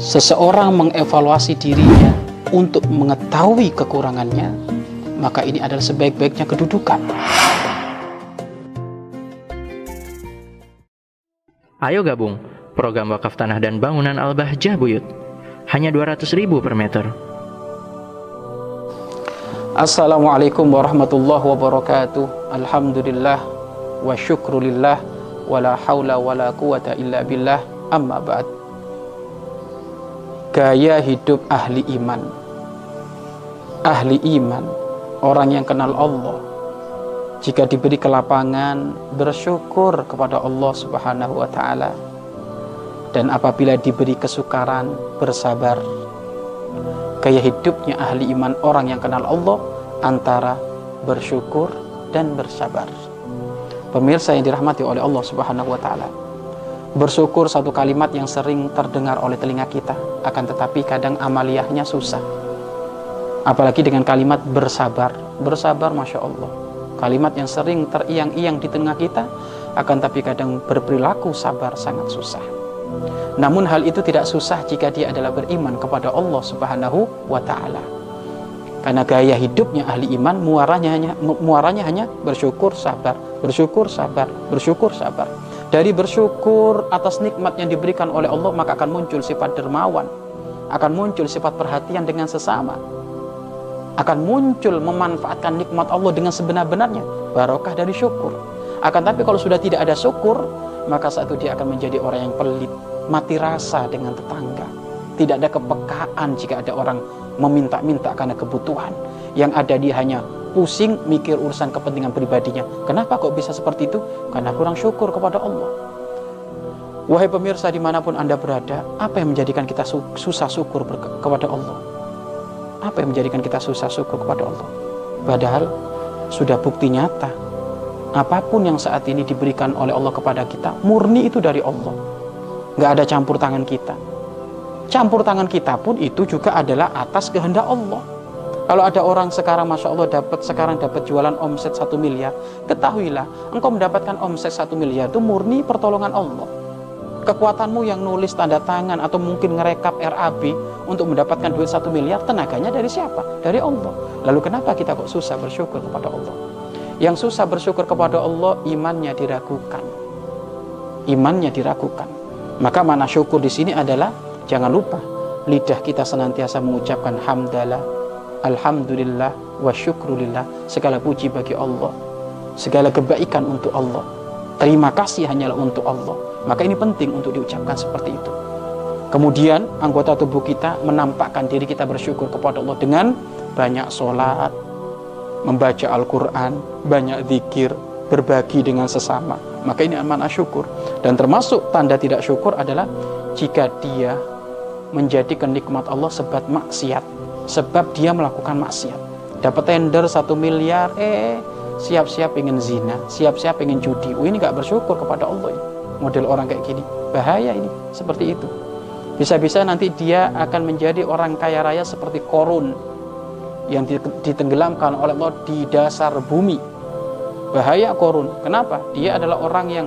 seseorang mengevaluasi dirinya untuk mengetahui kekurangannya, maka ini adalah sebaik-baiknya kedudukan. Ayo gabung program wakaf tanah dan bangunan Al-Bahjah Buyut. Hanya 200 ribu per meter. Assalamualaikum warahmatullahi wabarakatuh. Alhamdulillah wa syukrulillah wa la hawla wa la quwata illa billah amma ba'd. Gaya hidup ahli iman. Ahli iman, orang yang kenal Allah, jika diberi kelapangan bersyukur kepada Allah Subhanahu wa taala. Dan apabila diberi kesukaran bersabar. Gaya hidupnya ahli iman orang yang kenal Allah antara bersyukur dan bersabar. Pemirsa yang dirahmati oleh Allah Subhanahu wa taala bersyukur satu kalimat yang sering terdengar oleh telinga kita akan tetapi kadang amaliyahnya susah. Apalagi dengan kalimat bersabar. Bersabar Masya Allah. Kalimat yang sering teriang-iang di tengah kita akan tapi kadang berperilaku sabar sangat susah. Namun hal itu tidak susah jika dia adalah beriman kepada Allah Subhanahu wa taala. Karena gaya hidupnya ahli iman muaranya hanya muaranya hanya bersyukur sabar bersyukur sabar bersyukur sabar dari bersyukur atas nikmat yang diberikan oleh Allah maka akan muncul sifat dermawan akan muncul sifat perhatian dengan sesama akan muncul memanfaatkan nikmat Allah dengan sebenar-benarnya. Barokah dari syukur. Akan tapi kalau sudah tidak ada syukur maka saat itu dia akan menjadi orang yang pelit mati rasa dengan tetangga. Tidak ada kepekaan jika ada orang meminta-minta karena kebutuhan. Yang ada dia hanya pusing mikir urusan kepentingan pribadinya kenapa kok bisa seperti itu karena kurang syukur kepada Allah Wahai pemirsa di mana pun anda berada apa yang menjadikan kita susah syukur kepada Allah apa yang menjadikan kita susah syukur kepada Allah? Padahal sudah bukti nyata. Apa pun yang saat ini diberikan oleh Allah kepada kita, murni itu dari Allah. Nggak ada campur tangan kita. Campur tangan kita pun itu juga adalah atas kehendak Allah. Kalau ada orang sekarang, masya Allah dapat sekarang dapat jualan omset satu miliar, ketahuilah engkau mendapatkan omset satu miliar itu murni pertolongan Allah kekuatanmu yang nulis tanda tangan atau mungkin ngerekap RAB untuk mendapatkan duit satu miliar tenaganya dari siapa? Dari Allah. Lalu kenapa kita kok susah bersyukur kepada Allah? Yang susah bersyukur kepada Allah imannya diragukan. Imannya diragukan. Maka mana syukur di sini adalah jangan lupa lidah kita senantiasa mengucapkan hamdalah, alhamdulillah, wa syukrulillah. Segala puji bagi Allah. Segala kebaikan untuk Allah. Terima kasih hanyalah untuk Allah maka ini penting untuk diucapkan seperti itu. Kemudian anggota tubuh kita menampakkan diri kita bersyukur kepada Allah dengan banyak sholat, membaca Al-Quran, banyak zikir, berbagi dengan sesama. Maka ini amanah syukur. Dan termasuk tanda tidak syukur adalah jika dia menjadi kenikmat Allah sebab maksiat. Sebab dia melakukan maksiat. Dapat tender satu miliar, eh siap-siap ingin zina, siap-siap ingin judi. Oh, ini gak bersyukur kepada Allah. Model orang kayak gini. Bahaya ini seperti itu. Bisa-bisa nanti dia akan menjadi orang kaya raya seperti korun yang ditenggelamkan oleh Allah di dasar bumi. Bahaya korun. Kenapa? Dia adalah orang yang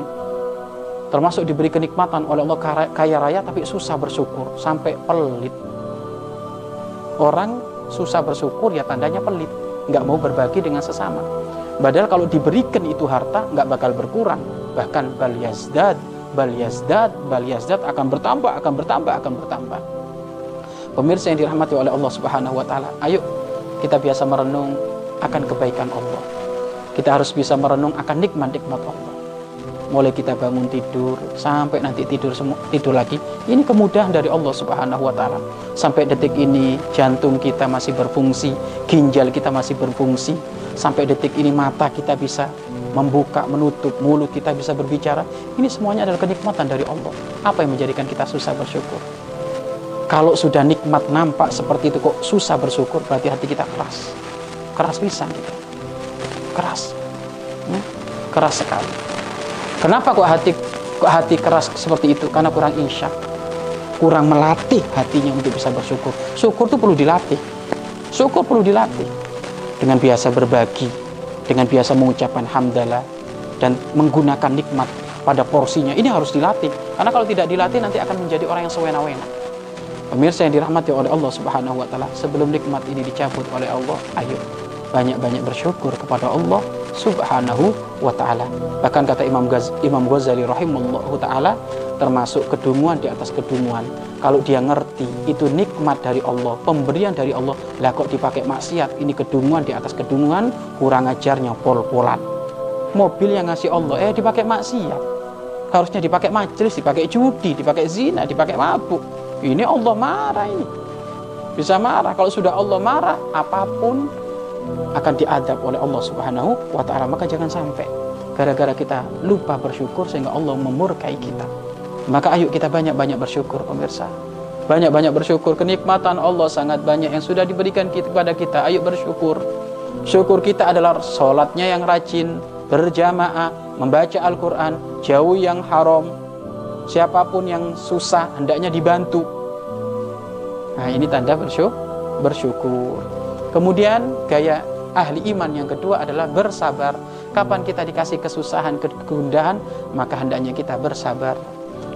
termasuk diberi kenikmatan oleh Allah kaya raya tapi susah bersyukur. Sampai pelit orang susah bersyukur ya tandanya pelit nggak mau berbagi dengan sesama. Padahal kalau diberikan itu harta nggak bakal berkurang. Bahkan bal yazdad bal yazdad bal yazdad akan bertambah akan bertambah akan bertambah. Pemirsa yang dirahmati oleh Allah Subhanahu wa taala ayo kita biasa merenung akan kebaikan Allah. Kita harus bisa merenung akan nikmat-nikmat Allah mulai kita bangun tidur sampai nanti tidur semua tidur lagi ini kemudahan dari Allah Subhanahu wa taala sampai detik ini jantung kita masih berfungsi ginjal kita masih berfungsi sampai detik ini mata kita bisa membuka, menutup, mulut kita bisa berbicara. Ini semuanya adalah kenikmatan dari Allah. Apa yang menjadikan kita susah bersyukur? Kalau sudah nikmat nampak seperti itu kok susah bersyukur, berarti hati kita keras. Keras pisang kita. Keras. Ya? Keras sekali. Kenapa kok hati kok hati keras seperti itu? Karena kurang insya. Kurang melatih hatinya untuk bisa bersyukur. Syukur itu perlu dilatih. Syukur perlu dilatih. Dengan biasa berbagi, dengan biasa mengucapkan hamdalah dan menggunakan nikmat pada porsinya ini harus dilatih karena kalau tidak dilatih nanti akan menjadi orang yang sewena-wena Pemirsa yang dirahmati oleh Allah Subhanahu wa taala, sebelum nikmat ini dicabut oleh Allah, ayo banyak-banyak bersyukur kepada Allah Subhanahu wa taala. Bahkan kata Imam Ghaz Imam Ghazali rahimallahu taala termasuk kedunguan di atas kedunguan. Kalau dia ngerti itu nikmat dari Allah, pemberian dari Allah, lah kok dipakai maksiat, ini kedunguan di atas kedunguan, kurang ajarnya pol-polan. Mobil yang ngasih Allah eh dipakai maksiat. Harusnya dipakai majelis, dipakai judi, dipakai zina, dipakai mabuk ini Allah marah ini. Bisa marah. Kalau sudah Allah marah, apa pun akan diadab oleh Allah Subhanahu wa taala. Maka jangan sampai gara-gara kita lupa bersyukur sehingga Allah memurkai kita. Maka ayo kita banyak-banyak bersyukur pemirsa. Banyak-banyak bersyukur kenikmatan Allah sangat banyak yang sudah diberikan kepada kita. Ayo bersyukur. Syukur kita adalah sholatnya yang rajin, berjamaah, membaca Al-Quran, jauh yang haram, siapa pun yang susah hendaknya dibantu. Nah, ini tanda bersyukur. bersyukur. Kemudian gaya ahli iman yang kedua adalah bersabar. Kapan kita dikasih kesusahan, kegundahan, maka hendaknya kita bersabar.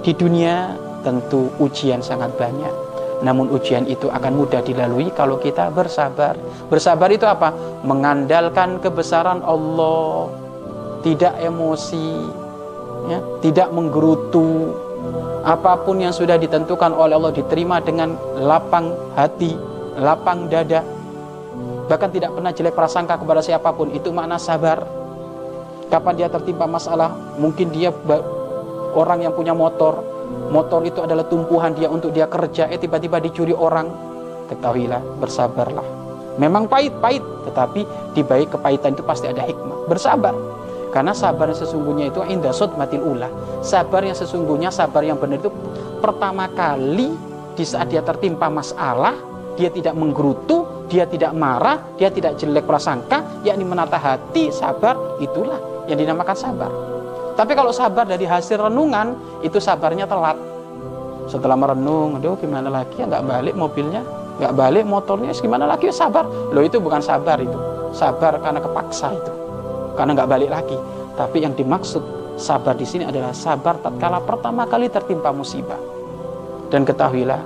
Di dunia tentu ujian sangat banyak. Namun ujian itu akan mudah dilalui kalau kita bersabar. Bersabar itu apa? Mengandalkan kebesaran Allah, tidak emosi, ya, tidak menggerutu. Apa pun yang sudah ditentukan oleh Allah diterima dengan lapang hati, lapang dada. Bahkan tidak pernah jelek prasangka kepada siapa pun. Itu makna sabar. Kapan dia tertimpa masalah, mungkin dia orang yang punya motor. Motor itu adalah tumpuhan dia untuk dia kerja, eh tiba-tiba dicuri orang. Ketahuilah, bersabarlah. Memang pahit-pahit, tetapi di baik kepahitan itu pasti ada hikmah. Bersabar. Karena sabar yang sesungguhnya itu indah matil ulah. Sabar yang sesungguhnya, sabar yang benar itu pertama kali di saat dia tertimpa masalah, dia tidak menggerutu, dia tidak marah, dia tidak jelek prasangka, yakni menata hati, sabar, itulah yang dinamakan sabar. Tapi kalau sabar dari hasil renungan, itu sabarnya telat. Setelah merenung, aduh gimana lagi ya nggak balik mobilnya, nggak balik motornya, gimana lagi ya sabar. Loh itu bukan sabar itu, sabar karena kepaksa itu karena nggak balik lagi. Tapi yang dimaksud sabar di sini adalah sabar tatkala pertama kali tertimpa musibah. Dan ketahuilah,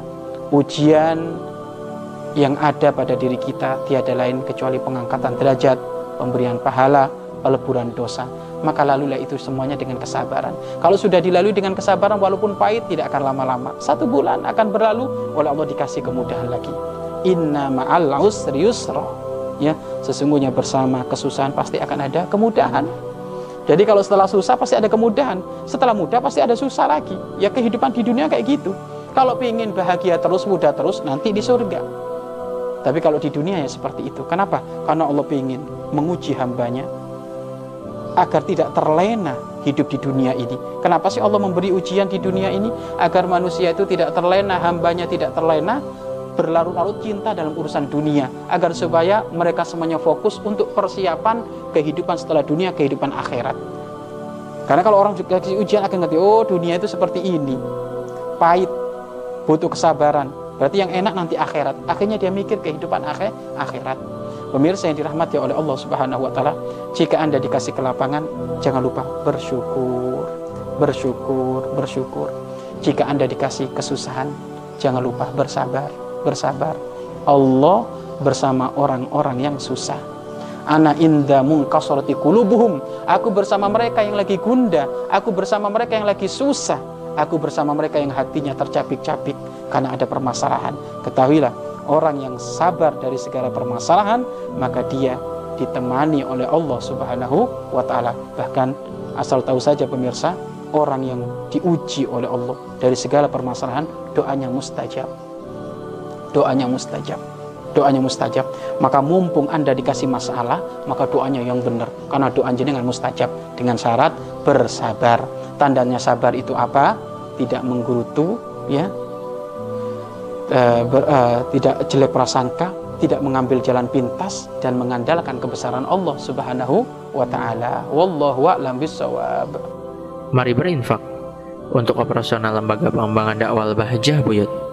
ujian yang ada pada diri kita tiada lain kecuali pengangkatan derajat, pemberian pahala, peleburan dosa. Maka lalulah itu semuanya dengan kesabaran. Kalau sudah dilalui dengan kesabaran walaupun pahit tidak akan lama-lama. Satu bulan akan berlalu oleh Allah dikasih kemudahan lagi. Inna ma'al usri yusra ya sesungguhnya bersama kesusahan pasti akan ada kemudahan jadi kalau setelah susah pasti ada kemudahan setelah mudah pasti ada susah lagi ya kehidupan di dunia kayak gitu kalau ingin bahagia terus mudah terus nanti di surga tapi kalau di dunia ya seperti itu. Kenapa? Karena Allah ingin menguji hambanya agar tidak terlena hidup di dunia ini. Kenapa sih Allah memberi ujian di dunia ini? Agar manusia itu tidak terlena, hambanya tidak terlena, berlarut-larut cinta dalam urusan dunia. Agar supaya mereka semuanya fokus untuk persiapan kehidupan setelah dunia kehidupan akhirat. Karena kalau orang juga ujian akan ngerti oh dunia itu seperti ini. Pahit. Butuh kesabaran berarti yang enak nanti akhirat akhirnya dia mikir kehidupan akhir akhirat pemirsa yang dirahmati oleh Allah Subhanahu wa taala jika Anda dikasih kelapangan jangan lupa bersyukur bersyukur bersyukur jika Anda dikasih kesusahan jangan lupa bersabar bersabar. Allah bersama orang-orang yang susah. Ana inda mungkasorati kulubuhum. Aku bersama mereka yang lagi gunda. Aku bersama mereka yang lagi susah. Aku bersama mereka yang hatinya tercapik-capik karena ada permasalahan. Ketahuilah, orang yang sabar dari segala permasalahan, maka dia ditemani oleh Allah Subhanahu wa taala. Bahkan asal tahu saja pemirsa, orang yang diuji oleh Allah dari segala permasalahan, doanya mustajab. Doanya mustajab. Doanya mustajab. Maka mumpung anda dikasih masalah maka doanya yang benar. Karena doa jenengan mustajab. Dengan syarat bersabar. Tandanya sabar itu apa? Tidak menggerutu ya e, ber, e, tidak jelek prasangka tidak mengambil jalan pintas dan mengandalkan kebesaran Allah Subhanahu wa taala. Wallahu a'lam bissawab. Mari berinfak untuk operasional lembaga pengembangan dakwah Bahjah Buyut